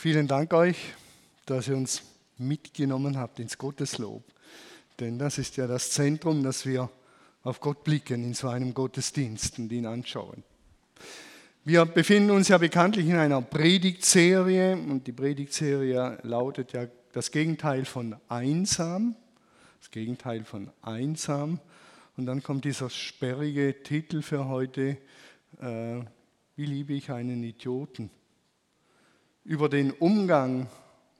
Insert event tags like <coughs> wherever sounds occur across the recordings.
Vielen Dank euch, dass ihr uns mitgenommen habt ins Gotteslob. Denn das ist ja das Zentrum, dass wir auf Gott blicken in so einem Gottesdienst und ihn anschauen. Wir befinden uns ja bekanntlich in einer Predigtserie und die Predigtserie lautet ja das Gegenteil von einsam. Das Gegenteil von einsam. Und dann kommt dieser sperrige Titel für heute, äh, wie liebe ich einen Idioten? Über den Umgang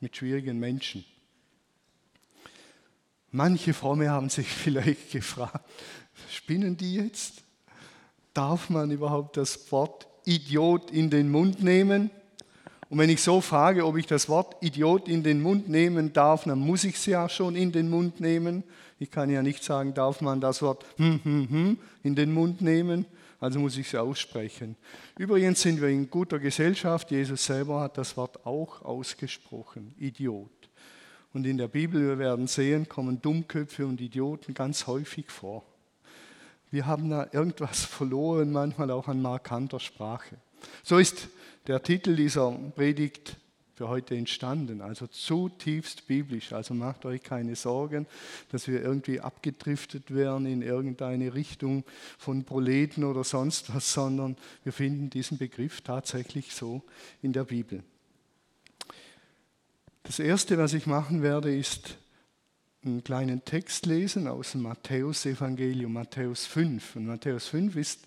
mit schwierigen Menschen. Manche Fromme haben sich <laughs> vielleicht gefragt, spinnen die jetzt? Darf man überhaupt das Wort Idiot in den Mund nehmen? Und wenn ich so frage, ob ich das Wort Idiot in den Mund nehmen darf, dann muss ich es ja schon in den Mund nehmen. Ich kann ja nicht sagen, darf man das Wort hm, hm, hm in den Mund nehmen also muss ich sie aussprechen. Übrigens sind wir in guter Gesellschaft. Jesus selber hat das Wort auch ausgesprochen, Idiot. Und in der Bibel, wir werden sehen, kommen Dummköpfe und Idioten ganz häufig vor. Wir haben da irgendwas verloren, manchmal auch an markanter Sprache. So ist der Titel dieser Predigt für heute entstanden. Also zutiefst biblisch. Also macht euch keine Sorgen, dass wir irgendwie abgedriftet werden in irgendeine Richtung von Proleten oder sonst was, sondern wir finden diesen Begriff tatsächlich so in der Bibel. Das Erste, was ich machen werde, ist einen kleinen Text lesen aus dem Matthäus-Evangelium, Matthäus 5. Und Matthäus 5 ist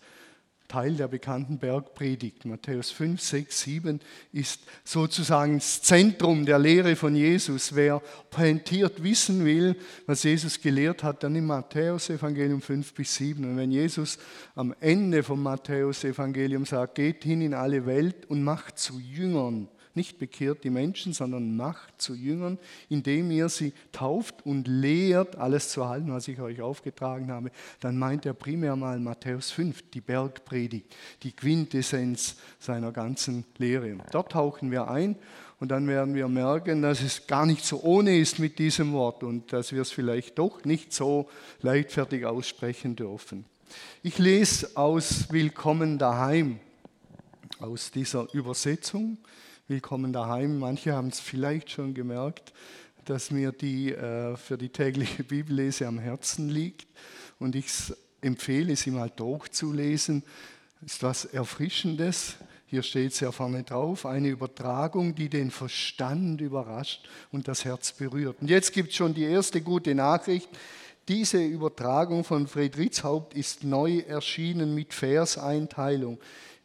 Teil der bekannten Bergpredigt. Matthäus 5, 6, 7 ist sozusagen das Zentrum der Lehre von Jesus. Wer pointiert wissen will, was Jesus gelehrt hat, dann im Matthäus-Evangelium 5 bis 7. Und wenn Jesus am Ende vom Matthäus-Evangelium sagt, geht hin in alle Welt und macht zu Jüngern, nicht bekehrt die Menschen, sondern macht zu Jüngern, indem ihr sie tauft und lehrt, alles zu halten, was ich euch aufgetragen habe, dann meint er primär mal Matthäus 5, die Bergpredigt, die Quintessenz seiner ganzen Lehre. Dort tauchen wir ein und dann werden wir merken, dass es gar nicht so ohne ist mit diesem Wort und dass wir es vielleicht doch nicht so leichtfertig aussprechen dürfen. Ich lese aus Willkommen daheim, aus dieser Übersetzung. Willkommen daheim. Manche haben es vielleicht schon gemerkt, dass mir die äh, für die tägliche Bibellese am Herzen liegt und ich empfehle, sie mal durchzulesen. Ist was Erfrischendes. Hier steht sehr vorne drauf, eine Übertragung, die den Verstand überrascht und das Herz berührt. Und jetzt gibt es schon die erste gute Nachricht. Diese Übertragung von Friedrichshaupt ist neu erschienen mit Verseinteilung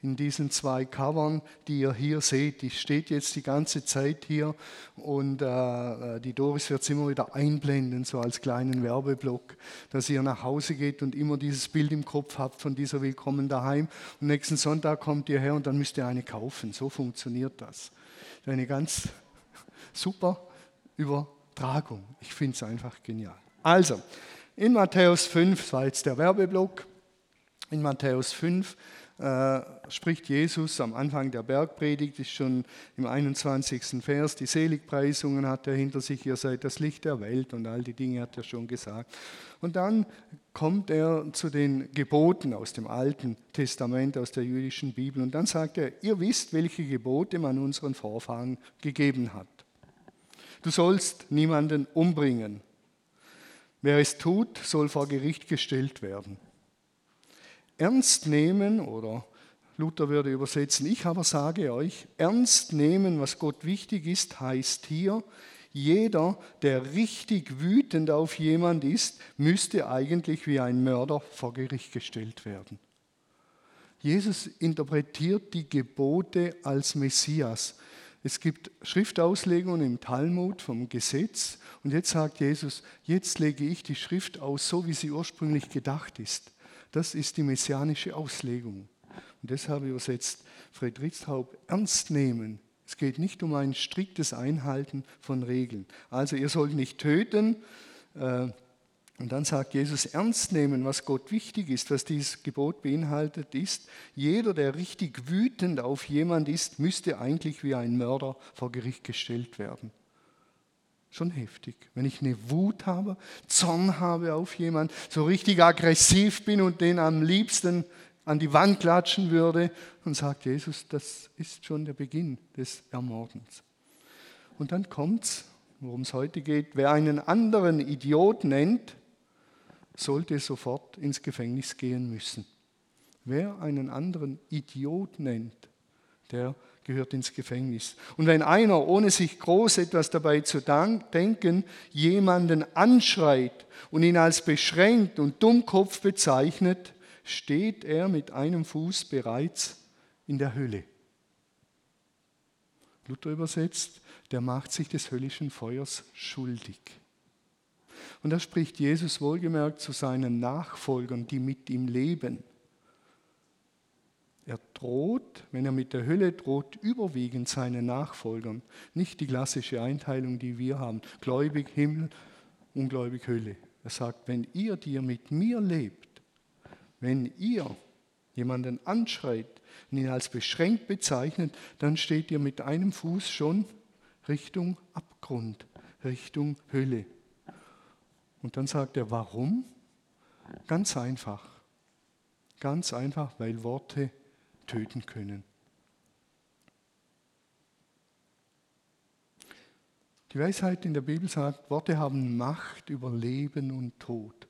in diesen zwei Covern, die ihr hier seht. Die steht jetzt die ganze Zeit hier und äh, die Doris wird es immer wieder einblenden, so als kleinen Werbeblock, dass ihr nach Hause geht und immer dieses Bild im Kopf habt von dieser Willkommen daheim. Und nächsten Sonntag kommt ihr her und dann müsst ihr eine kaufen. So funktioniert das. Eine ganz super Übertragung. Ich finde es einfach genial. Also, in Matthäus 5, das war jetzt der Werbeblock, in Matthäus 5 äh, spricht Jesus am Anfang der Bergpredigt, ist schon im 21. Vers, die Seligpreisungen hat er hinter sich, ihr seid das Licht der Welt und all die Dinge hat er schon gesagt. Und dann kommt er zu den Geboten aus dem Alten Testament, aus der jüdischen Bibel und dann sagt er, ihr wisst, welche Gebote man unseren Vorfahren gegeben hat. Du sollst niemanden umbringen. Wer es tut, soll vor Gericht gestellt werden ernst nehmen oder Luther würde übersetzen, ich aber sage euch, ernst nehmen, was Gott wichtig ist, heißt hier, jeder, der richtig wütend auf jemand ist, müsste eigentlich wie ein Mörder vor Gericht gestellt werden. Jesus interpretiert die Gebote als Messias. Es gibt Schriftauslegungen im Talmud vom Gesetz und jetzt sagt Jesus, jetzt lege ich die Schrift aus, so wie sie ursprünglich gedacht ist. Das ist die messianische Auslegung. Und deshalb übersetzt Friedrichshaupt ernst nehmen. Es geht nicht um ein striktes Einhalten von Regeln. Also ihr sollt nicht töten. Äh, und dann sagt Jesus, ernst nehmen, was Gott wichtig ist, was dieses Gebot beinhaltet, ist, jeder, der richtig wütend auf jemand ist, müsste eigentlich wie ein Mörder vor Gericht gestellt werden. Schon heftig. Wenn ich eine Wut habe, Zorn habe auf jemanden, so richtig aggressiv bin und den am liebsten an die Wand klatschen würde, dann sagt Jesus, das ist schon der Beginn des Ermordens. Und dann kommt's, worum es heute geht. Wer einen anderen Idiot nennt, sollte sofort ins Gefängnis gehen müssen. Wer einen anderen Idiot nennt, der gehört ins Gefängnis. Und wenn einer, ohne sich groß etwas dabei zu denken, jemanden anschreit und ihn als beschränkt und Dummkopf bezeichnet, steht er mit einem Fuß bereits in der Hölle. Luther übersetzt, der macht sich des höllischen Feuers schuldig. Und da spricht Jesus wohlgemerkt zu seinen Nachfolgern, die mit ihm leben. Er droht, wenn er mit der Hölle droht, überwiegend seinen Nachfolgern. Nicht die klassische Einteilung, die wir haben. Gläubig Himmel, ungläubig Hölle. Er sagt, wenn ihr, die ihr mit mir lebt, wenn ihr jemanden anschreit und ihn als beschränkt bezeichnet, dann steht ihr mit einem Fuß schon Richtung Abgrund, Richtung Hölle. Und dann sagt er, warum? Ganz einfach. Ganz einfach, weil Worte töten können. Die Weisheit in der Bibel sagt, Worte haben Macht über Leben und Tod.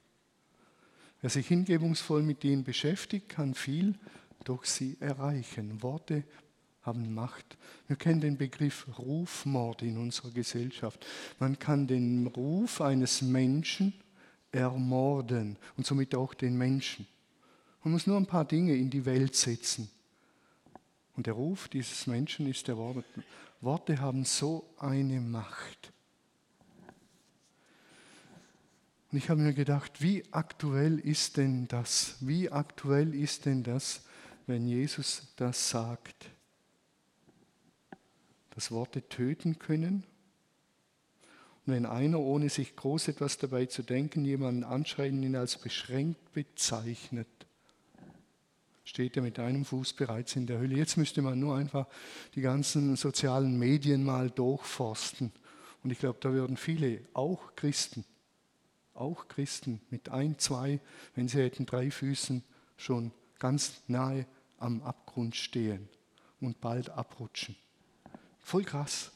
Wer sich hingebungsvoll mit ihnen beschäftigt, kann viel durch sie erreichen. Worte haben Macht. Wir kennen den Begriff Rufmord in unserer Gesellschaft. Man kann den Ruf eines Menschen ermorden und somit auch den Menschen. Man muss nur ein paar Dinge in die Welt setzen. Und der Ruf dieses Menschen ist der Worte. Worte haben so eine Macht. Und ich habe mir gedacht, wie aktuell ist denn das? Wie aktuell ist denn das, wenn Jesus das sagt? Dass Worte töten können? Und wenn einer, ohne sich groß etwas dabei zu denken, jemanden anschreien, ihn als beschränkt bezeichnet, steht er mit einem Fuß bereits in der Hölle. Jetzt müsste man nur einfach die ganzen sozialen Medien mal durchforsten. Und ich glaube, da würden viele, auch Christen, auch Christen mit ein, zwei, wenn sie hätten drei Füßen, schon ganz nahe am Abgrund stehen und bald abrutschen. Voll krass.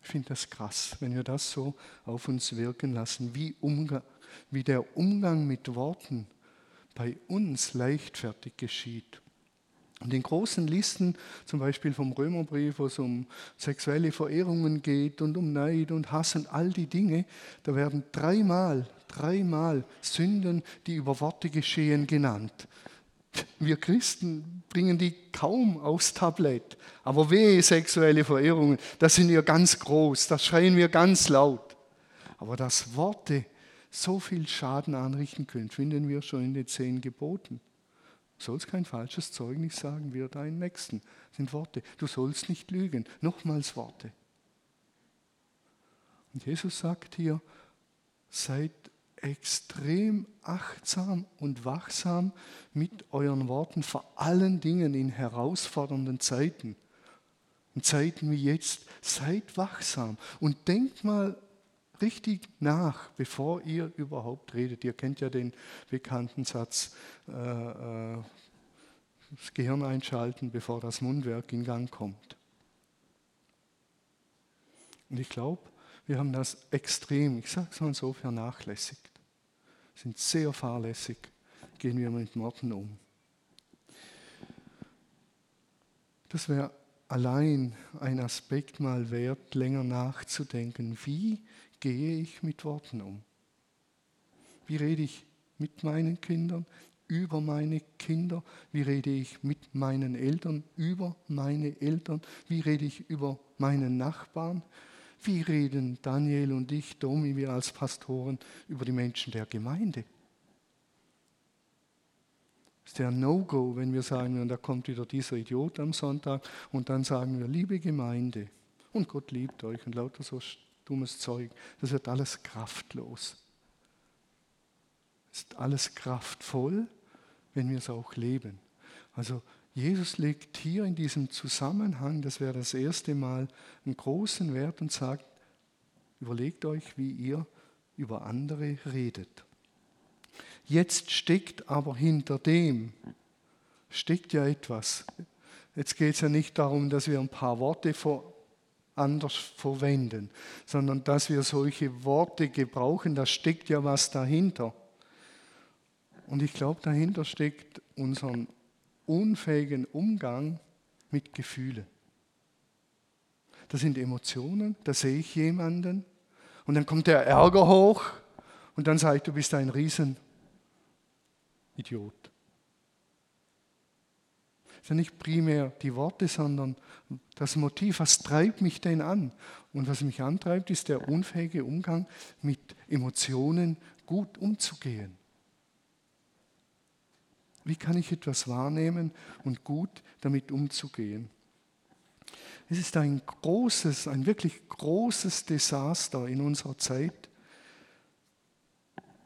Ich finde das krass, wenn wir das so auf uns wirken lassen, wie, Umgang, wie der Umgang mit Worten bei uns leichtfertig geschieht. Und in großen Listen, zum Beispiel vom Römerbrief, wo es um sexuelle Verehrungen geht und um Neid und Hass und all die Dinge, da werden dreimal, dreimal Sünden, die über Worte geschehen, genannt. Wir Christen bringen die kaum aufs Tablett. Aber wehe, sexuelle Verehrungen, das sind wir ganz groß, das schreien wir ganz laut. Aber dass Worte so viel Schaden anrichten können, finden wir schon in den zehn Geboten. Du sollst kein falsches Zeugnis sagen wir deinen Nächsten. Das sind Worte. Du sollst nicht lügen. Nochmals Worte. Und Jesus sagt hier, seid extrem achtsam und wachsam mit euren Worten, vor allen Dingen in herausfordernden Zeiten. In Zeiten wie jetzt, seid wachsam und denkt mal richtig nach, bevor ihr überhaupt redet. Ihr kennt ja den bekannten Satz, äh, äh, das Gehirn einschalten, bevor das Mundwerk in Gang kommt. Und ich glaube, wir haben das extrem, ich sage es mal so, vernachlässigt. Sind sehr fahrlässig, gehen wir mit Worten um. Das wäre allein ein Aspekt mal wert, länger nachzudenken. Wie gehe ich mit Worten um? Wie rede ich mit meinen Kindern, über meine Kinder? Wie rede ich mit meinen Eltern, über meine Eltern? Wie rede ich über meinen Nachbarn? Wie reden Daniel und ich, Domi, wir als Pastoren, über die Menschen der Gemeinde? ist der No-Go, wenn wir sagen, und da kommt wieder dieser Idiot am Sonntag und dann sagen wir, liebe Gemeinde, und Gott liebt euch und lauter so dummes Zeug. Das wird alles kraftlos. Ist alles kraftvoll, wenn wir es auch leben. Also Jesus legt hier in diesem Zusammenhang, das wäre das erste Mal, einen großen Wert und sagt, überlegt euch, wie ihr über andere redet. Jetzt steckt aber hinter dem, steckt ja etwas. Jetzt geht es ja nicht darum, dass wir ein paar Worte anders verwenden, sondern dass wir solche Worte gebrauchen, da steckt ja was dahinter. Und ich glaube, dahinter steckt unseren unfähigen Umgang mit Gefühlen. Das sind Emotionen, da sehe ich jemanden und dann kommt der Ärger hoch und dann sage ich, du bist ein Riesenidiot. Das sind nicht primär die Worte, sondern das Motiv, was treibt mich denn an? Und was mich antreibt, ist der unfähige Umgang mit Emotionen gut umzugehen. Wie kann ich etwas wahrnehmen und gut damit umzugehen? Es ist ein großes, ein wirklich großes Desaster in unserer Zeit,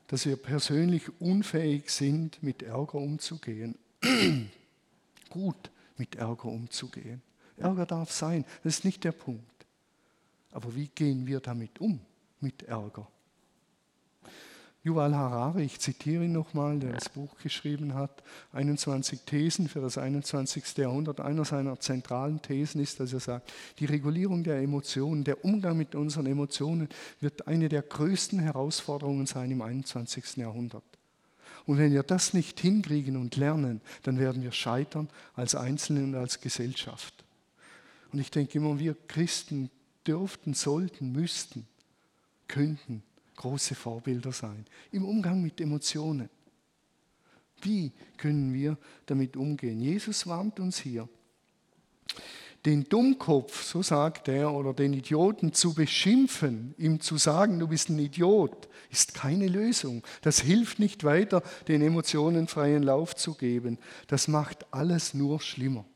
dass wir persönlich unfähig sind, mit Ärger umzugehen. <clears throat> gut mit Ärger umzugehen. Ärger darf sein, das ist nicht der Punkt. Aber wie gehen wir damit um, mit Ärger? Yuval Harari, ich zitiere ihn nochmal, der das Buch geschrieben hat, 21 Thesen für das 21. Jahrhundert. Einer seiner zentralen Thesen ist, dass er sagt, die Regulierung der Emotionen, der Umgang mit unseren Emotionen wird eine der größten Herausforderungen sein im 21. Jahrhundert. Und wenn wir das nicht hinkriegen und lernen, dann werden wir scheitern als Einzelne und als Gesellschaft. Und ich denke immer, wir Christen dürften, sollten, müssten, könnten große Vorbilder sein im Umgang mit Emotionen. Wie können wir damit umgehen? Jesus warnt uns hier. Den Dummkopf, so sagt er, oder den Idioten zu beschimpfen, ihm zu sagen, du bist ein Idiot, ist keine Lösung. Das hilft nicht weiter, den Emotionen freien Lauf zu geben. Das macht alles nur schlimmer.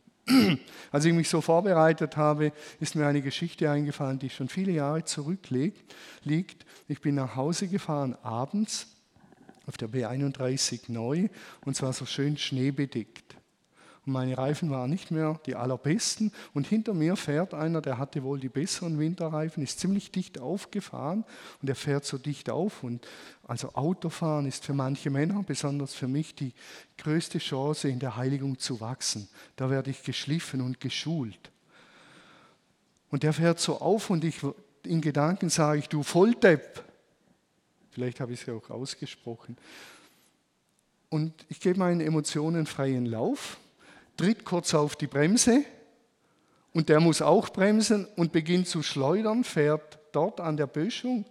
Als ich mich so vorbereitet habe, ist mir eine Geschichte eingefallen, die schon viele Jahre zurückliegt. Ich bin nach Hause gefahren abends auf der B31 neu und zwar so schön schneebedeckt meine Reifen waren nicht mehr die allerbesten. Und hinter mir fährt einer, der hatte wohl die besseren Winterreifen, ist ziemlich dicht aufgefahren und er fährt so dicht auf. Und also Autofahren ist für manche Männer, besonders für mich, die größte Chance, in der Heiligung zu wachsen. Da werde ich geschliffen und geschult. Und der fährt so auf und ich in Gedanken sage ich, du Volldepp. Vielleicht habe ich es ja auch ausgesprochen. Und ich gebe meinen Emotionen freien Lauf tritt kurz auf die Bremse und der muss auch bremsen und beginnt zu schleudern, fährt dort an der Böschung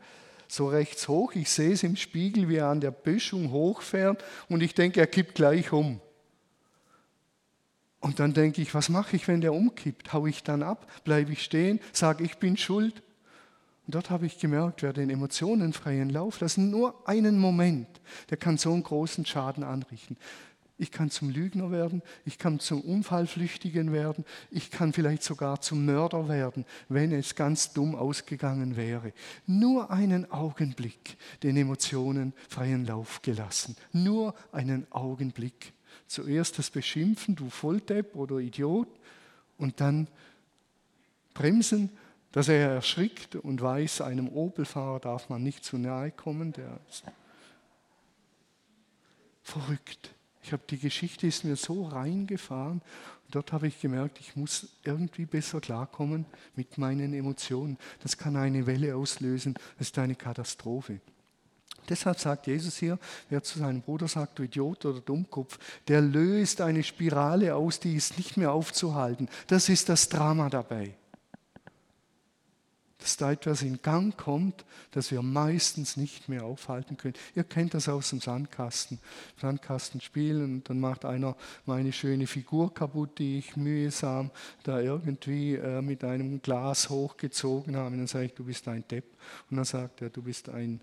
so rechts hoch. Ich sehe es im Spiegel, wie er an der Böschung hochfährt und ich denke, er kippt gleich um. Und dann denke ich, was mache ich, wenn der umkippt? Hau ich dann ab? Bleibe ich stehen? Sage ich bin schuld? Und dort habe ich gemerkt, wer den Emotionen freien Lauf lassen, nur einen Moment, der kann so einen großen Schaden anrichten. Ich kann zum Lügner werden, ich kann zum Unfallflüchtigen werden, ich kann vielleicht sogar zum Mörder werden, wenn es ganz dumm ausgegangen wäre. Nur einen Augenblick den Emotionen freien Lauf gelassen. Nur einen Augenblick. Zuerst das Beschimpfen, du Volldepp oder Idiot, und dann bremsen, dass er erschrickt und weiß, einem Opelfahrer darf man nicht zu nahe kommen, der ist verrückt. Ich habe die Geschichte ist mir so reingefahren. Dort habe ich gemerkt, ich muss irgendwie besser klarkommen mit meinen Emotionen. Das kann eine Welle auslösen. Das ist eine Katastrophe. Deshalb sagt Jesus hier, wer zu seinem Bruder sagt, du Idiot oder Dummkopf, der löst eine Spirale aus, die ist nicht mehr aufzuhalten. Das ist das Drama dabei dass da etwas in Gang kommt, das wir meistens nicht mehr aufhalten können. Ihr kennt das aus dem Sandkasten. Sandkasten spielen und dann macht einer meine schöne Figur kaputt, die ich mühsam da irgendwie äh, mit einem Glas hochgezogen habe. Und dann sage ich, du bist ein Depp. Und dann sagt er, du bist ein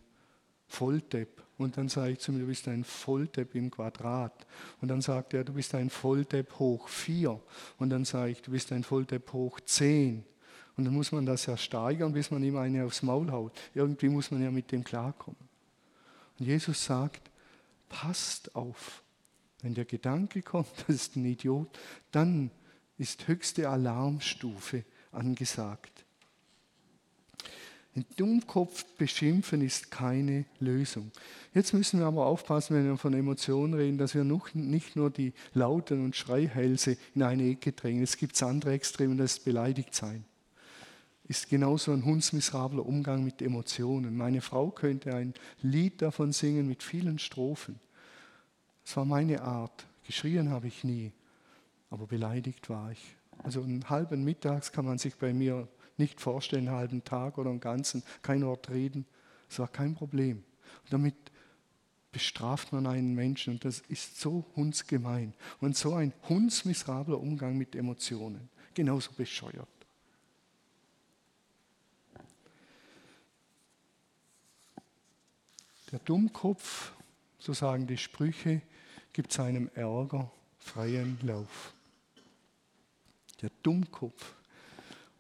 Volldepp. Und dann sage ich zu mir, du bist ein Volldepp im Quadrat. Und dann sagt er, du bist ein Volldepp hoch vier. Und dann sage ich, du bist ein Volldepp hoch zehn. Und dann muss man das ja steigern, bis man ihm eine aufs Maul haut. Irgendwie muss man ja mit dem klarkommen. Und Jesus sagt, passt auf. Wenn der Gedanke kommt, <laughs> das ist ein Idiot, dann ist höchste Alarmstufe angesagt. Den Dummkopf beschimpfen ist keine Lösung. Jetzt müssen wir aber aufpassen, wenn wir von Emotionen reden, dass wir nicht nur die Lauten und Schreihälse in eine Ecke drängen. Es gibt andere Extreme, das ist beleidigt sein. Ist genauso ein hundsmiserabler Umgang mit Emotionen. Meine Frau könnte ein Lied davon singen mit vielen Strophen. Das war meine Art. Geschrien habe ich nie, aber beleidigt war ich. Also einen halben Mittags kann man sich bei mir nicht vorstellen, einen halben Tag oder einen ganzen, kein Wort reden. Das war kein Problem. Und damit bestraft man einen Menschen und das ist so hundsgemein und so ein hundsmiserabler Umgang mit Emotionen. Genauso bescheuert. Der Dummkopf, so sagen die Sprüche, gibt seinem Ärger freien Lauf. Der Dummkopf.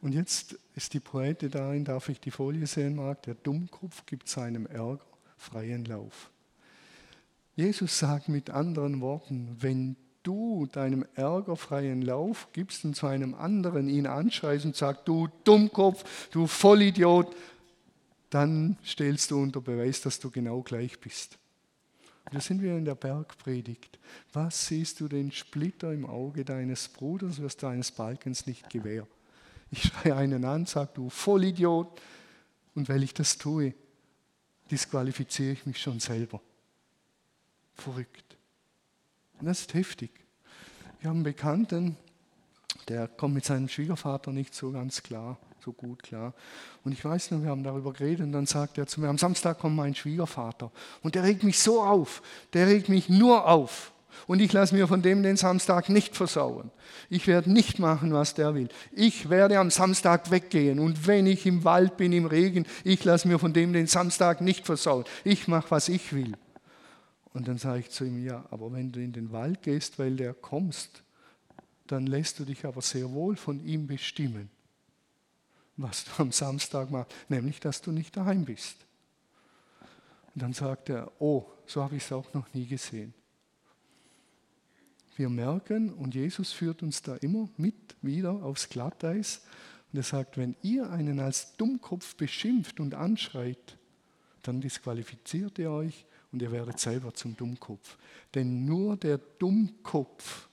Und jetzt ist die Poete darin, darf ich die Folie sehen, Marc, der Dummkopf gibt seinem Ärger freien Lauf. Jesus sagt mit anderen Worten, wenn du deinem Ärger freien Lauf gibst und zu einem anderen ihn anschreist und sagst, du Dummkopf, du Vollidiot, dann stellst du unter Beweis, dass du genau gleich bist. Und da sind wir in der Bergpredigt. Was siehst du den Splitter im Auge deines Bruders, wirst deines Balkens nicht gewähr? Ich schreie einen an, sag du Vollidiot. Und weil ich das tue, disqualifiziere ich mich schon selber. Verrückt. Und das ist heftig. Wir haben einen Bekannten, der kommt mit seinem Schwiegervater nicht so ganz klar so gut klar. Und ich weiß noch, wir haben darüber geredet und dann sagt er zu mir, am Samstag kommt mein Schwiegervater und der regt mich so auf, der regt mich nur auf. Und ich lasse mir von dem den Samstag nicht versauen. Ich werde nicht machen, was der will. Ich werde am Samstag weggehen. Und wenn ich im Wald bin, im Regen, ich lasse mir von dem den Samstag nicht versauen. Ich mache, was ich will. Und dann sage ich zu ihm, ja, aber wenn du in den Wald gehst, weil der kommst, dann lässt du dich aber sehr wohl von ihm bestimmen was du am Samstag machst, nämlich dass du nicht daheim bist. Und dann sagt er, oh, so habe ich es auch noch nie gesehen. Wir merken, und Jesus führt uns da immer mit wieder aufs Glatteis, und er sagt, wenn ihr einen als Dummkopf beschimpft und anschreit, dann disqualifiziert ihr euch und ihr werdet selber zum Dummkopf. Denn nur der Dummkopf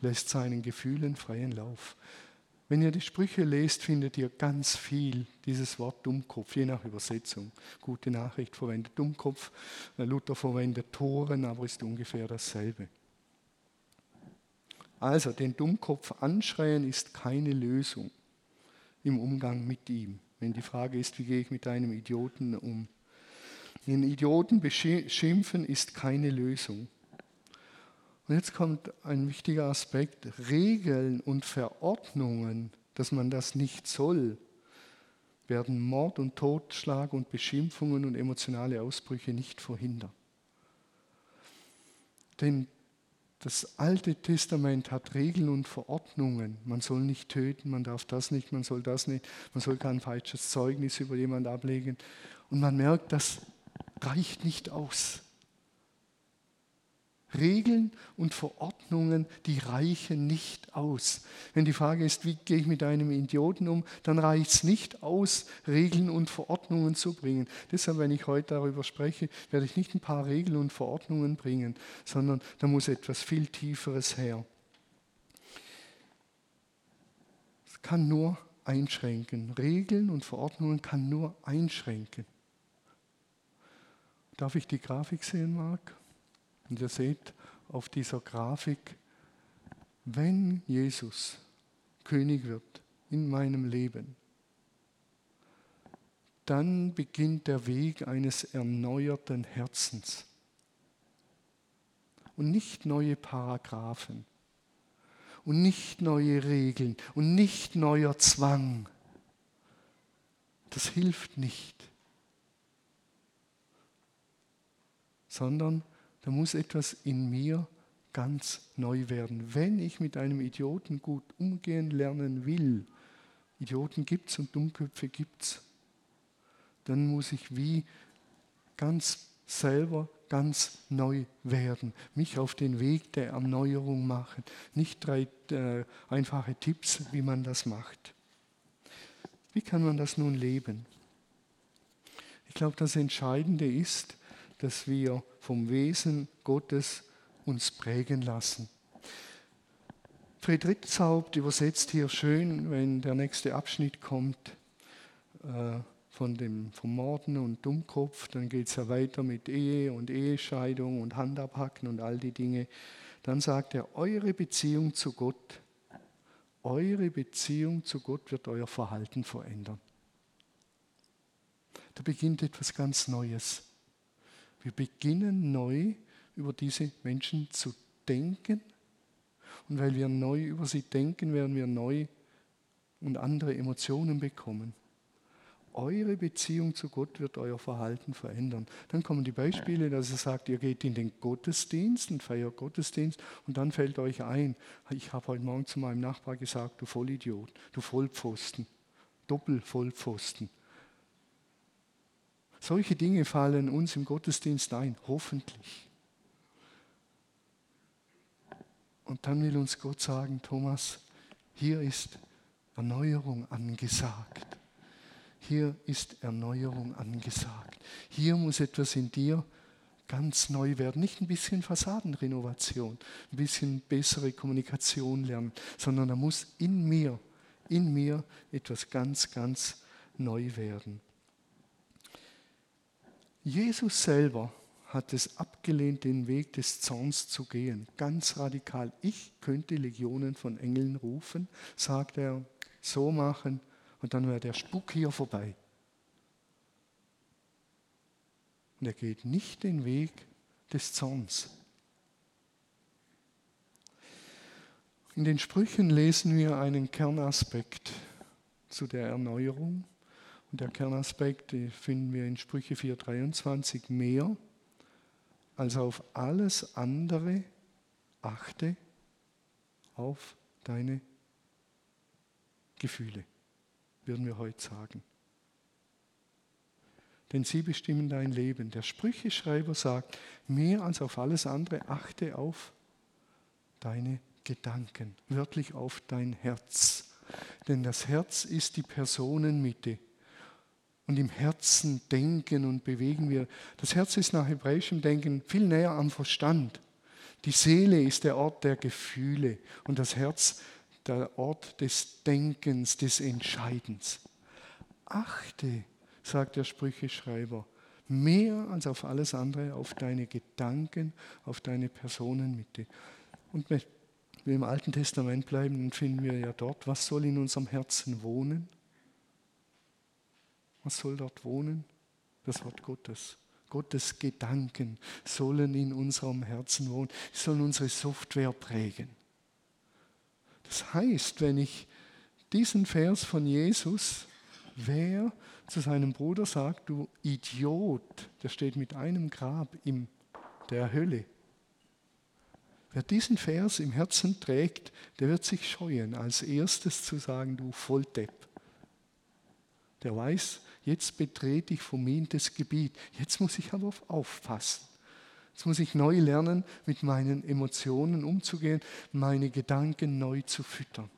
lässt seinen Gefühlen freien Lauf. Wenn ihr die Sprüche lest, findet ihr ganz viel dieses Wort Dummkopf, je nach Übersetzung. Gute Nachricht verwendet Dummkopf, äh, Luther verwendet Toren, aber ist ungefähr dasselbe. Also den Dummkopf anschreien ist keine Lösung im Umgang mit ihm. Wenn die Frage ist, wie gehe ich mit einem Idioten um? Den Idioten beschimpfen ist keine Lösung. Und jetzt kommt ein wichtiger Aspekt, Regeln und Verordnungen, dass man das nicht soll, werden Mord und Totschlag und Beschimpfungen und emotionale Ausbrüche nicht verhindern. Denn das Alte Testament hat Regeln und Verordnungen. Man soll nicht töten, man darf das nicht, man soll das nicht, man soll kein falsches Zeugnis über jemanden ablegen. Und man merkt, das reicht nicht aus. Regeln und Verordnungen, die reichen nicht aus. Wenn die Frage ist, wie gehe ich mit einem Idioten um, dann reicht es nicht aus, Regeln und Verordnungen zu bringen. Deshalb, wenn ich heute darüber spreche, werde ich nicht ein paar Regeln und Verordnungen bringen, sondern da muss etwas viel Tieferes her. Es kann nur einschränken. Regeln und Verordnungen kann nur einschränken. Darf ich die Grafik sehen, Marc? Und ihr seht auf dieser Grafik, wenn Jesus König wird in meinem Leben, dann beginnt der Weg eines erneuerten Herzens. Und nicht neue Paragraphen und nicht neue Regeln und nicht neuer Zwang. Das hilft nicht. Sondern da muss etwas in mir ganz neu werden. Wenn ich mit einem Idioten gut umgehen lernen will, Idioten gibt es und Dummköpfe gibt es, dann muss ich wie ganz selber ganz neu werden, mich auf den Weg der Erneuerung machen. Nicht drei äh, einfache Tipps, wie man das macht. Wie kann man das nun leben? Ich glaube, das Entscheidende ist, dass wir vom Wesen Gottes uns prägen lassen. Friedrichshaupt übersetzt hier schön, wenn der nächste Abschnitt kommt. äh, von dem, vom Morden und Dummkopf, dann geht es ja weiter mit Ehe und Ehescheidung und Handabhacken und all die Dinge. Dann sagt er, eure Beziehung zu Gott, eure Beziehung zu Gott wird euer Verhalten verändern. Da beginnt etwas ganz Neues. Wir beginnen neu über diese Menschen zu denken. Und weil wir neu über sie denken, werden wir neu und andere Emotionen bekommen. Eure Beziehung zu Gott wird euer Verhalten verändern. Dann kommen die Beispiele, dass er sagt, ihr geht in den Gottesdienst und feiert Gottesdienst und dann fällt euch ein, ich habe heute Morgen zu meinem Nachbar gesagt, du Vollidiot, du Vollpfosten, Doppelvollpfosten. Solche Dinge fallen uns im Gottesdienst ein, hoffentlich. Und dann will uns Gott sagen, Thomas, hier ist Erneuerung angesagt. Hier ist Erneuerung angesagt. Hier muss etwas in dir ganz neu werden. Nicht ein bisschen Fassadenrenovation, ein bisschen bessere Kommunikation lernen, sondern da muss in mir, in mir etwas ganz, ganz neu werden. Jesus selber hat es abgelehnt, den Weg des Zorns zu gehen. Ganz radikal. Ich könnte Legionen von Engeln rufen, sagt er, so machen und dann wäre der Spuk hier vorbei. Und er geht nicht den Weg des Zorns. In den Sprüchen lesen wir einen Kernaspekt zu der Erneuerung. Und der Kernaspekt finden wir in Sprüche 4.23 mehr als auf alles andere achte auf deine Gefühle würden wir heute sagen. Denn sie bestimmen dein Leben. Der Sprücheschreiber sagt, mehr als auf alles andere achte auf deine Gedanken, wörtlich auf dein Herz. Denn das Herz ist die Personenmitte. Und im Herzen denken und bewegen wir. Das Herz ist nach hebräischem Denken viel näher am Verstand. Die Seele ist der Ort der Gefühle und das Herz der Ort des Denkens, des Entscheidens. Achte, sagt der Sprücheschreiber, mehr als auf alles andere, auf deine Gedanken, auf deine Personenmitte. Und wenn wir im Alten Testament bleiben, dann finden wir ja dort, was soll in unserem Herzen wohnen? Was soll dort wohnen? Das Wort Gottes. Gottes Gedanken sollen in unserem Herzen wohnen, sollen unsere Software prägen. Das heißt, wenn ich diesen Vers von Jesus, wer zu seinem Bruder sagt, du Idiot, der steht mit einem Grab in der Hölle. Wer diesen Vers im Herzen trägt, der wird sich scheuen, als erstes zu sagen, du Volldepp. Der weiß, jetzt betrete ich vermintes Gebiet, jetzt muss ich aber aufpassen. Jetzt muss ich neu lernen, mit meinen Emotionen umzugehen, meine Gedanken neu zu füttern.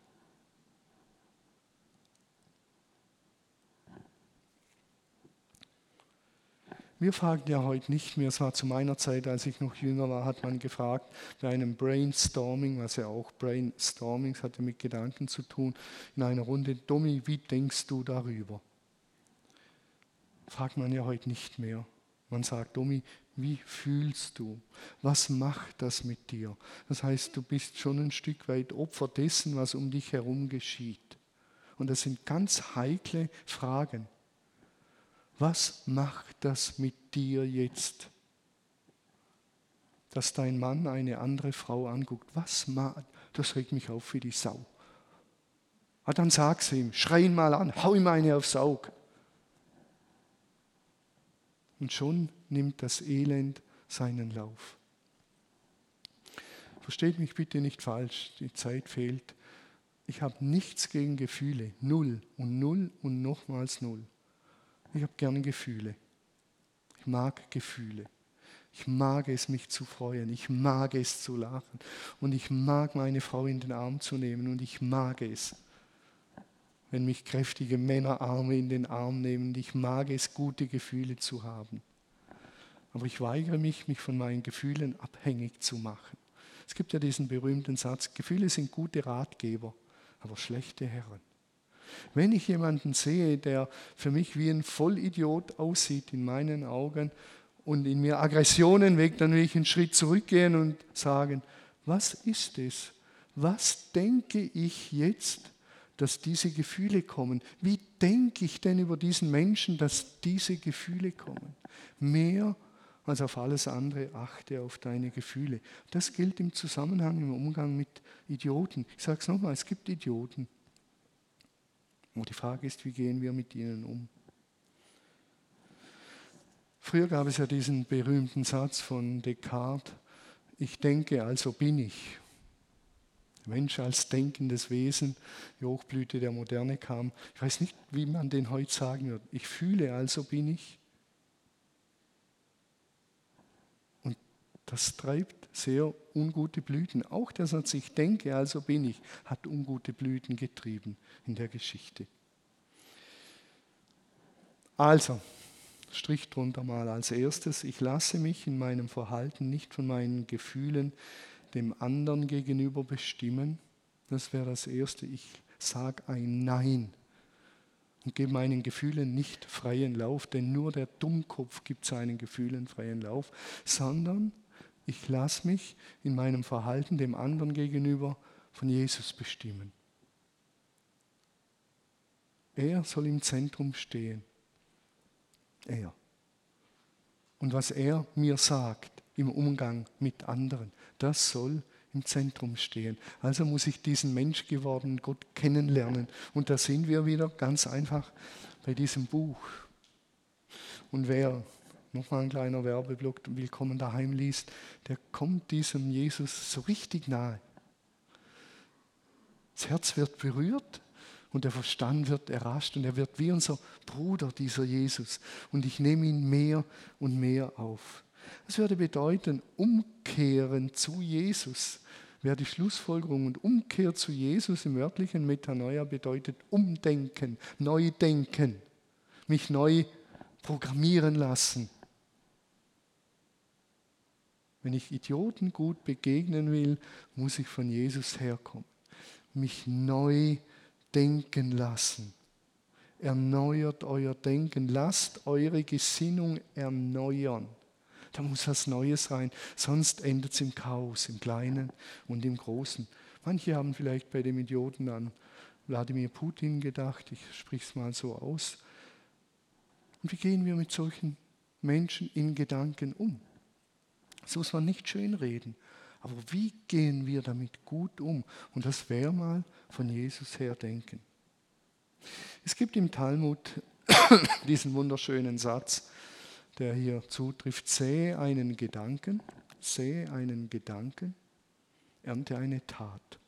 Wir fragen ja heute nicht mehr, es war zu meiner Zeit, als ich noch jünger war, hat man gefragt, bei einem Brainstorming, was ja auch Brainstormings hatte mit Gedanken zu tun, in einer Runde, Domi, wie denkst du darüber? Fragt man ja heute nicht mehr. Man sagt, Domi, wie fühlst du? Was macht das mit dir? Das heißt, du bist schon ein Stück weit Opfer dessen, was um dich herum geschieht. Und das sind ganz heikle Fragen. Was macht das mit dir jetzt? Dass dein Mann eine andere Frau anguckt. Was macht, das regt mich auf wie die Sau. Ah, dann sag's ihm, schrei ihn mal an, hau ihm eine aufs Auge. Und schon nimmt das Elend seinen Lauf. Versteht mich bitte nicht falsch, die Zeit fehlt. Ich habe nichts gegen Gefühle, null und null und nochmals null. Ich habe gerne Gefühle. Ich mag Gefühle. Ich mag es, mich zu freuen. Ich mag es zu lachen. Und ich mag meine Frau in den Arm zu nehmen. Und ich mag es, wenn mich kräftige Männerarme in den Arm nehmen. Ich mag es, gute Gefühle zu haben. Aber ich weigere mich, mich von meinen Gefühlen abhängig zu machen. Es gibt ja diesen berühmten Satz, Gefühle sind gute Ratgeber, aber schlechte Herren. Wenn ich jemanden sehe, der für mich wie ein Vollidiot aussieht in meinen Augen und in mir Aggressionen weckt, dann will ich einen Schritt zurückgehen und sagen, was ist es? Was denke ich jetzt, dass diese Gefühle kommen? Wie denke ich denn über diesen Menschen, dass diese Gefühle kommen? Mehr als auf alles andere achte auf deine Gefühle. Das gilt im Zusammenhang, im Umgang mit Idioten. Ich sage es nochmal, es gibt Idioten. Und die Frage ist, wie gehen wir mit ihnen um? Früher gab es ja diesen berühmten Satz von Descartes, ich denke, also bin ich. Mensch als denkendes Wesen, die Hochblüte der Moderne kam. Ich weiß nicht, wie man den heute sagen wird. Ich fühle, also bin ich. Und das treibt sehr ungute Blüten. Auch der Satz, ich denke, also bin ich, hat ungute Blüten getrieben in der Geschichte. Also, Strich drunter mal als erstes, ich lasse mich in meinem Verhalten nicht von meinen Gefühlen dem anderen gegenüber bestimmen. Das wäre das Erste. Ich sage ein Nein und gebe meinen Gefühlen nicht freien Lauf, denn nur der Dummkopf gibt seinen Gefühlen freien Lauf, sondern ich lasse mich in meinem Verhalten dem anderen gegenüber von Jesus bestimmen. Er soll im Zentrum stehen. Er. Und was er mir sagt im Umgang mit anderen, das soll im Zentrum stehen. Also muss ich diesen Mensch gewordenen Gott kennenlernen. Und da sind wir wieder ganz einfach bei diesem Buch. Und wer nochmal ein kleiner Werbeblock, Willkommen daheim liest, der kommt diesem Jesus so richtig nahe. Das Herz wird berührt und der Verstand wird errascht und er wird wie unser Bruder, dieser Jesus. Und ich nehme ihn mehr und mehr auf. Das würde bedeuten, umkehren zu Jesus. Wäre die Schlussfolgerung und Umkehr zu Jesus im wörtlichen Metanoia bedeutet umdenken, neu denken, mich neu programmieren lassen. Wenn ich Idioten gut begegnen will, muss ich von Jesus herkommen, mich neu denken lassen. Erneuert euer Denken, lasst eure Gesinnung erneuern. Da muss was Neues rein, sonst endet es im Chaos, im Kleinen und im Großen. Manche haben vielleicht bei dem Idioten an Wladimir Putin gedacht, ich spreche es mal so aus. Und wie gehen wir mit solchen Menschen in Gedanken um? Das muss man nicht schönreden. Aber wie gehen wir damit gut um? Und das wäre mal von Jesus her denken. Es gibt im Talmud <coughs> diesen wunderschönen Satz, der hier zutrifft, sehe einen Gedanken, sehe einen Gedanken, ernte eine Tat.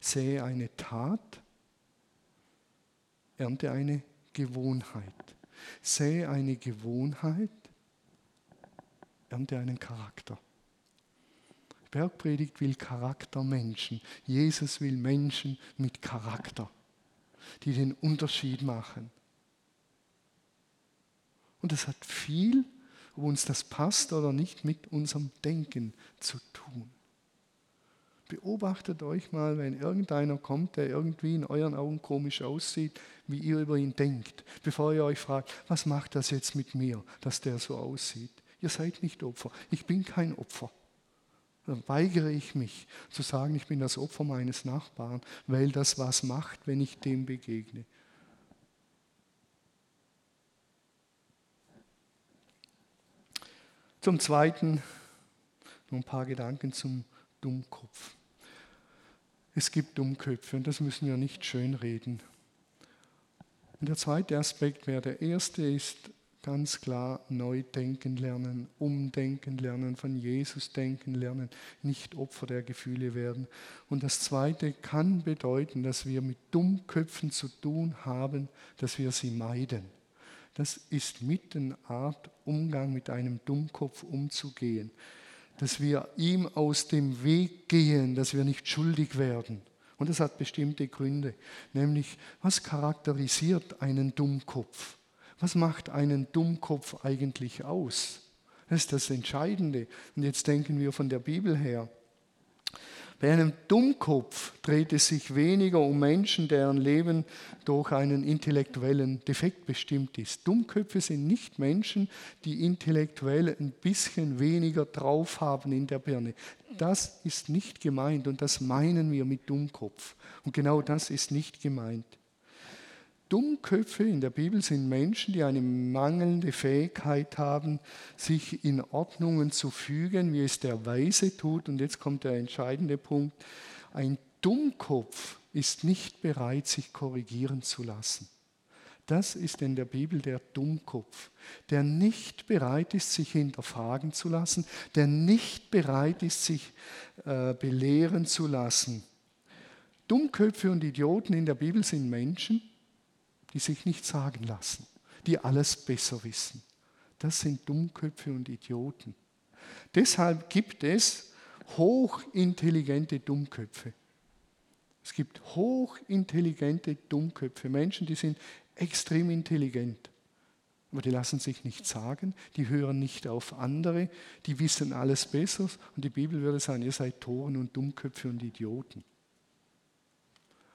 Sehe eine Tat, ernte eine Gewohnheit. Sehe eine Gewohnheit, ernte einen Charakter. Bergpredigt will Charaktermenschen. Jesus will Menschen mit Charakter, die den Unterschied machen. Und das hat viel, ob uns das passt oder nicht, mit unserem Denken zu tun. Beobachtet euch mal, wenn irgendeiner kommt, der irgendwie in euren Augen komisch aussieht, wie ihr über ihn denkt, bevor ihr euch fragt, was macht das jetzt mit mir, dass der so aussieht. Ihr seid nicht Opfer. Ich bin kein Opfer. Dann weigere ich mich zu sagen, ich bin das Opfer meines Nachbarn, weil das was macht, wenn ich dem begegne. Zum Zweiten noch ein paar Gedanken zum Dummkopf. Es gibt Dummköpfe und das müssen wir nicht schönreden. Und der zweite Aspekt wäre, der erste ist, ganz klar neu denken lernen, umdenken lernen, von Jesus denken lernen, nicht Opfer der Gefühle werden. Und das Zweite kann bedeuten, dass wir mit Dummköpfen zu tun haben, dass wir sie meiden. Das ist mit einer Art Umgang mit einem Dummkopf umzugehen. Dass wir ihm aus dem Weg gehen, dass wir nicht schuldig werden. Und das hat bestimmte Gründe. Nämlich, was charakterisiert einen Dummkopf? Was macht einen Dummkopf eigentlich aus? Das ist das Entscheidende. Und jetzt denken wir von der Bibel her. Bei einem Dummkopf dreht es sich weniger um Menschen, deren Leben durch einen intellektuellen Defekt bestimmt ist. Dummköpfe sind nicht Menschen, die intellektuell ein bisschen weniger drauf haben in der Birne. Das ist nicht gemeint und das meinen wir mit Dummkopf. Und genau das ist nicht gemeint. Dummköpfe in der Bibel sind Menschen, die eine mangelnde Fähigkeit haben, sich in Ordnungen zu fügen, wie es der Weise tut. Und jetzt kommt der entscheidende Punkt. Ein Dummkopf ist nicht bereit, sich korrigieren zu lassen. Das ist in der Bibel der Dummkopf, der nicht bereit ist, sich hinterfragen zu lassen, der nicht bereit ist, sich äh, belehren zu lassen. Dummköpfe und Idioten in der Bibel sind Menschen, die sich nicht sagen lassen, die alles besser wissen. Das sind Dummköpfe und Idioten. Deshalb gibt es hochintelligente Dummköpfe. Es gibt hochintelligente Dummköpfe, Menschen, die sind extrem intelligent, aber die lassen sich nicht sagen, die hören nicht auf andere, die wissen alles besser und die Bibel würde sagen, ihr seid Toren und Dummköpfe und Idioten.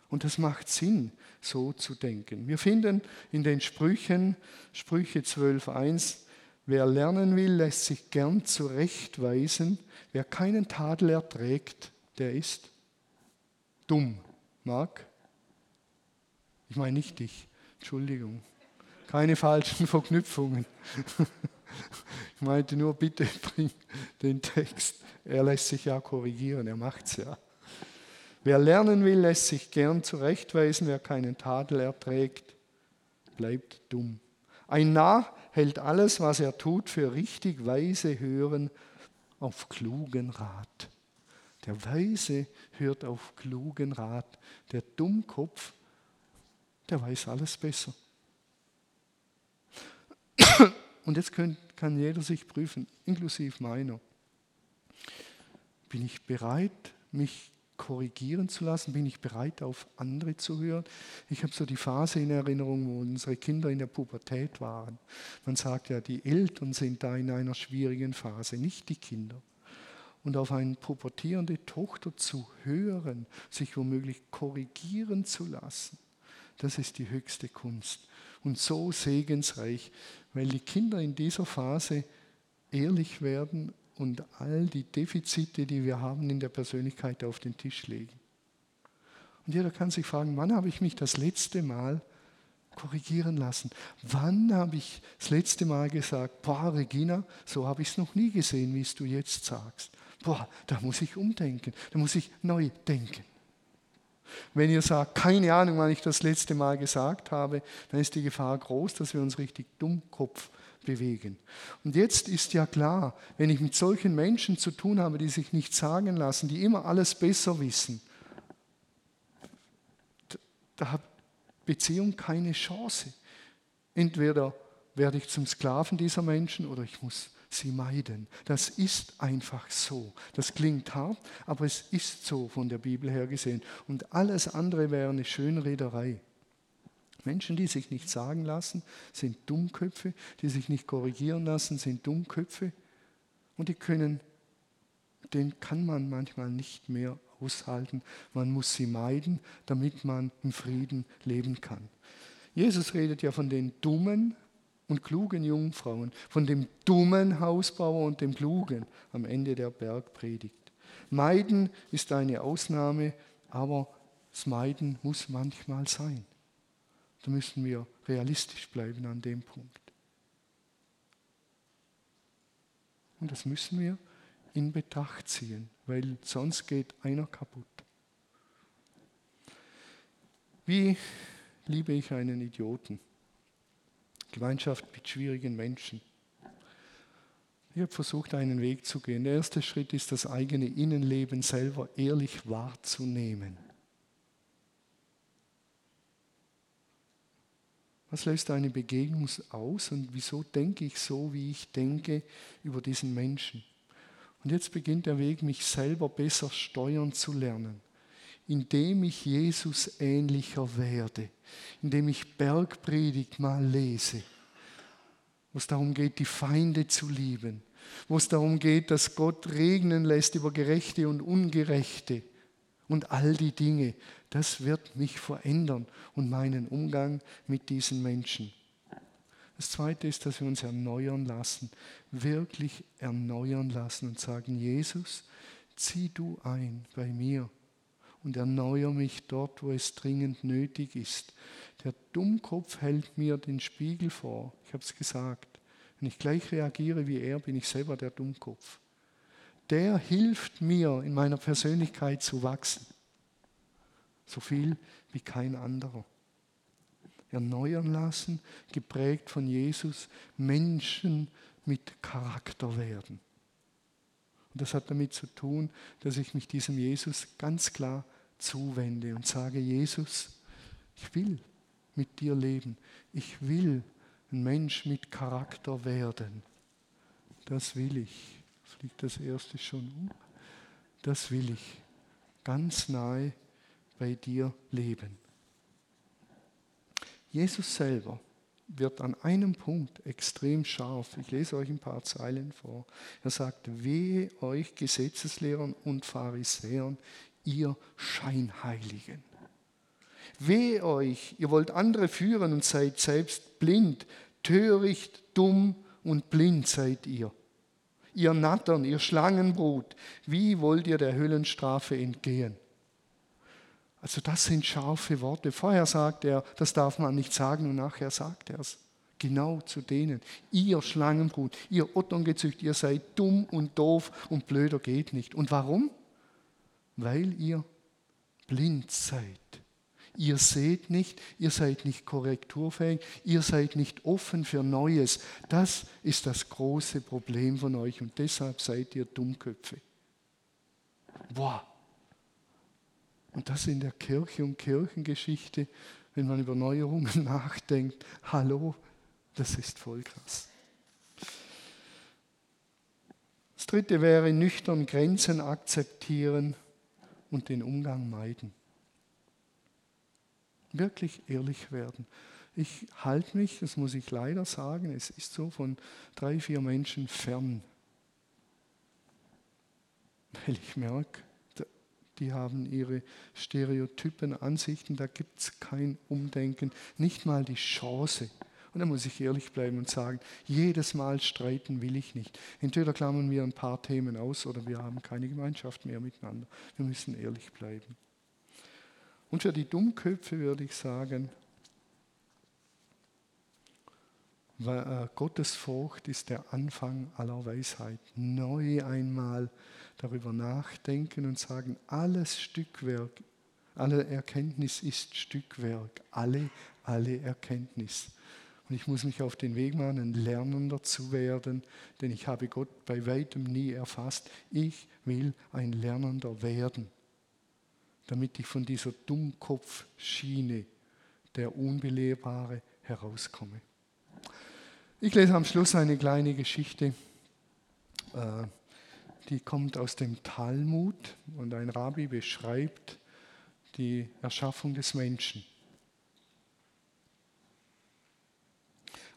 Und das macht Sinn, so zu denken. Wir finden in den Sprüchen, Sprüche 12.1, wer lernen will, lässt sich gern zurechtweisen. Wer keinen Tadel erträgt, der ist dumm. Marc? Ich meine nicht dich, Entschuldigung. Keine falschen <laughs> Verknüpfungen. Ich meinte nur, bitte <laughs> bring den Text. Er lässt sich ja korrigieren, er macht es ja. Wer lernen will, lässt sich gern zurechtweisen. Wer keinen Tadel erträgt, bleibt dumm. Ein Narr hält alles, was er tut, für richtig weise hören auf klugen Rat. Der Weise hört auf klugen Rat. Der Dummkopf, der weiß alles besser. Und jetzt kann jeder sich prüfen, inklusive meiner. Bin ich bereit, mich korrigieren zu lassen? Bin ich bereit, auf andere zu hören? Ich habe so die Phase in Erinnerung, wo unsere Kinder in der Pubertät waren. Man sagt ja, die Eltern sind da in einer schwierigen Phase, nicht die Kinder. Und auf eine pubertierende Tochter zu hören, sich womöglich korrigieren zu lassen, das ist die höchste Kunst. Und so segensreich, weil die Kinder in dieser Phase ehrlich werden und all die Defizite, die wir haben in der Persönlichkeit, auf den Tisch legen. Und jeder kann sich fragen, wann habe ich mich das letzte Mal korrigieren lassen? Wann habe ich das letzte Mal gesagt, boah, Regina, so habe ich es noch nie gesehen, wie es du jetzt sagst. Boah, da muss ich umdenken, da muss ich neu denken. Wenn ihr sagt, keine Ahnung, wann ich das letzte Mal gesagt habe, dann ist die Gefahr groß, dass wir uns richtig Dummkopf bewegen. Und jetzt ist ja klar, wenn ich mit solchen Menschen zu tun habe, die sich nicht sagen lassen, die immer alles besser wissen, da hat Beziehung keine Chance. Entweder werde ich zum Sklaven dieser Menschen oder ich muss sie meiden. Das ist einfach so. Das klingt hart, aber es ist so von der Bibel her gesehen. Und alles andere wäre eine Schönrederei. Menschen, die sich nicht sagen lassen, sind Dummköpfe, die sich nicht korrigieren lassen, sind Dummköpfe und die können, den kann man manchmal nicht mehr aushalten. Man muss sie meiden, damit man im Frieden leben kann. Jesus redet ja von den dummen und klugen Jungfrauen, von dem dummen Hausbauer und dem klugen am Ende der Bergpredigt. Meiden ist eine Ausnahme, aber das Meiden muss manchmal sein. Da müssen wir realistisch bleiben an dem Punkt. Und das müssen wir in Betracht ziehen, weil sonst geht einer kaputt. Wie liebe ich einen Idioten? Gemeinschaft mit schwierigen Menschen. Ich habe versucht, einen Weg zu gehen. Der erste Schritt ist, das eigene Innenleben selber ehrlich wahrzunehmen. Was löst eine Begegnung aus und wieso denke ich so, wie ich denke über diesen Menschen? Und jetzt beginnt der Weg, mich selber besser steuern zu lernen, indem ich Jesus ähnlicher werde, indem ich Bergpredigt mal lese, wo es darum geht, die Feinde zu lieben, wo es darum geht, dass Gott regnen lässt über Gerechte und Ungerechte und all die Dinge, das wird mich verändern und meinen Umgang mit diesen Menschen. Das Zweite ist, dass wir uns erneuern lassen, wirklich erneuern lassen und sagen, Jesus, zieh du ein bei mir und erneuere mich dort, wo es dringend nötig ist. Der Dummkopf hält mir den Spiegel vor. Ich habe es gesagt. Wenn ich gleich reagiere wie er, bin ich selber der Dummkopf. Der hilft mir, in meiner Persönlichkeit zu wachsen. So viel wie kein anderer. Erneuern lassen, geprägt von Jesus, Menschen mit Charakter werden. Und das hat damit zu tun, dass ich mich diesem Jesus ganz klar zuwende und sage, Jesus, ich will mit dir leben. Ich will ein Mensch mit Charakter werden. Das will ich. Fliegt das erste schon um? Das will ich. Ganz nahe bei dir leben. Jesus selber wird an einem Punkt extrem scharf. Ich lese euch ein paar Zeilen vor. Er sagt, wehe euch Gesetzeslehrern und Pharisäern, ihr Scheinheiligen. Weh euch, ihr wollt andere führen und seid selbst blind, töricht, dumm und blind seid ihr. Ihr Nattern, ihr Schlangenbrut, wie wollt ihr der Höllenstrafe entgehen? Also das sind scharfe Worte. Vorher sagt er, das darf man nicht sagen und nachher sagt er es. Genau zu denen. Ihr Schlangenbrut, ihr Otterngezücht, ihr seid dumm und doof und blöder geht nicht. Und warum? weil ihr blind seid. Ihr seht nicht, ihr seid nicht korrekturfähig, ihr seid nicht offen für Neues. Das ist das große Problem von euch und deshalb seid ihr Dummköpfe. Boah. Und das in der Kirche und Kirchengeschichte, wenn man über Neuerungen <laughs> nachdenkt. Hallo, das ist voll krass. Das dritte wäre nüchtern Grenzen akzeptieren und den Umgang meiden. Wirklich ehrlich werden. Ich halte mich, das muss ich leider sagen, es ist so von drei, vier Menschen fern. Weil ich merke, die haben ihre stereotypen Ansichten, da gibt es kein Umdenken, nicht mal die Chance. Und da muss ich ehrlich bleiben und sagen, jedes Mal streiten will ich nicht. Entweder klammern wir ein paar Themen aus oder wir haben keine Gemeinschaft mehr miteinander. Wir müssen ehrlich bleiben. Und für die Dummköpfe würde ich sagen, äh, Gottes Furcht ist der Anfang aller Weisheit. Neu einmal darüber nachdenken und sagen, alles Stückwerk, alle Erkenntnis ist Stückwerk, alle, alle Erkenntnis. Und ich muss mich auf den Weg machen, ein Lernender zu werden, denn ich habe Gott bei weitem nie erfasst. Ich will ein Lernender werden, damit ich von dieser Dummkopfschiene, der Unbelehrbare, herauskomme. Ich lese am Schluss eine kleine Geschichte, äh, die kommt aus dem Talmud und ein Rabbi beschreibt die Erschaffung des Menschen.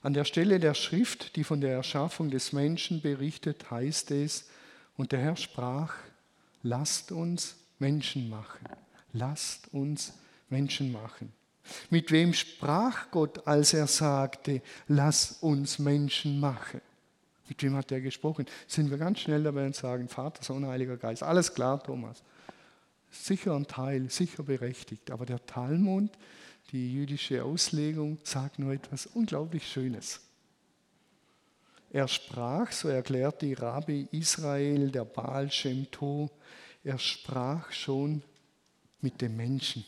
An der Stelle der Schrift, die von der Erschaffung des Menschen berichtet, heißt es, und der Herr sprach, lasst uns Menschen machen. Lasst uns Menschen machen. Mit wem sprach Gott, als er sagte, lass uns Menschen machen? Mit wem hat er gesprochen? Sind wir ganz schnell dabei und sagen, Vater, Sohn, Heiliger Geist. Alles klar, Thomas. Sicher ein Teil, sicher berechtigt. Aber der Talmud die jüdische Auslegung sagt nur etwas unglaublich Schönes. Er sprach, so erklärt die Rabbi Israel, der Baal Shem To, er sprach schon mit dem Menschen,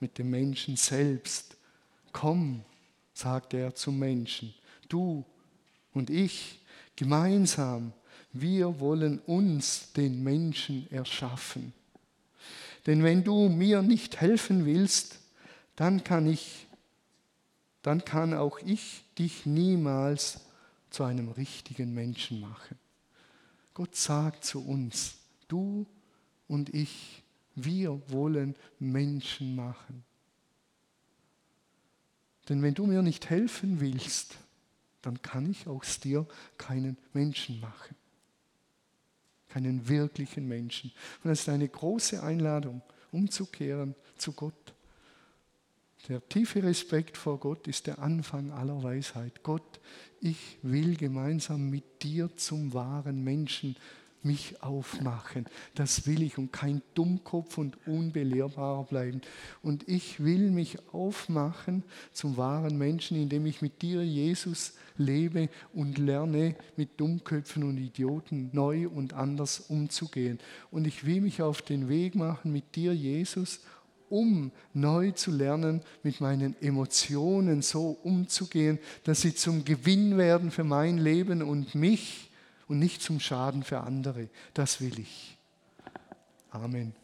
mit dem Menschen selbst. Komm, sagte er zum Menschen, du und ich gemeinsam, wir wollen uns den Menschen erschaffen. Denn wenn du mir nicht helfen willst, dann kann ich, dann kann auch ich dich niemals zu einem richtigen Menschen machen. Gott sagt zu uns, du und ich, wir wollen Menschen machen. Denn wenn du mir nicht helfen willst, dann kann ich aus dir keinen Menschen machen. keinen wirklichen Menschen. Und das ist eine große Einladung, umzukehren zu Gott. Der tiefe Respekt vor Gott ist der Anfang aller Weisheit. Gott, ich will gemeinsam mit dir zum wahren Menschen mich aufmachen. Das will ich und kein Dummkopf und unbelehrbarer bleiben. Und ich will mich aufmachen zum wahren Menschen, indem ich mit dir, Jesus, lebe und lerne, mit Dummköpfen und Idioten neu und anders umzugehen. Und ich will mich auf den Weg machen mit dir, Jesus, um neu zu lernen, mit meinen Emotionen so umzugehen, dass sie zum Gewinn werden für mein Leben und mich und nicht zum Schaden für andere. Das will ich. Amen.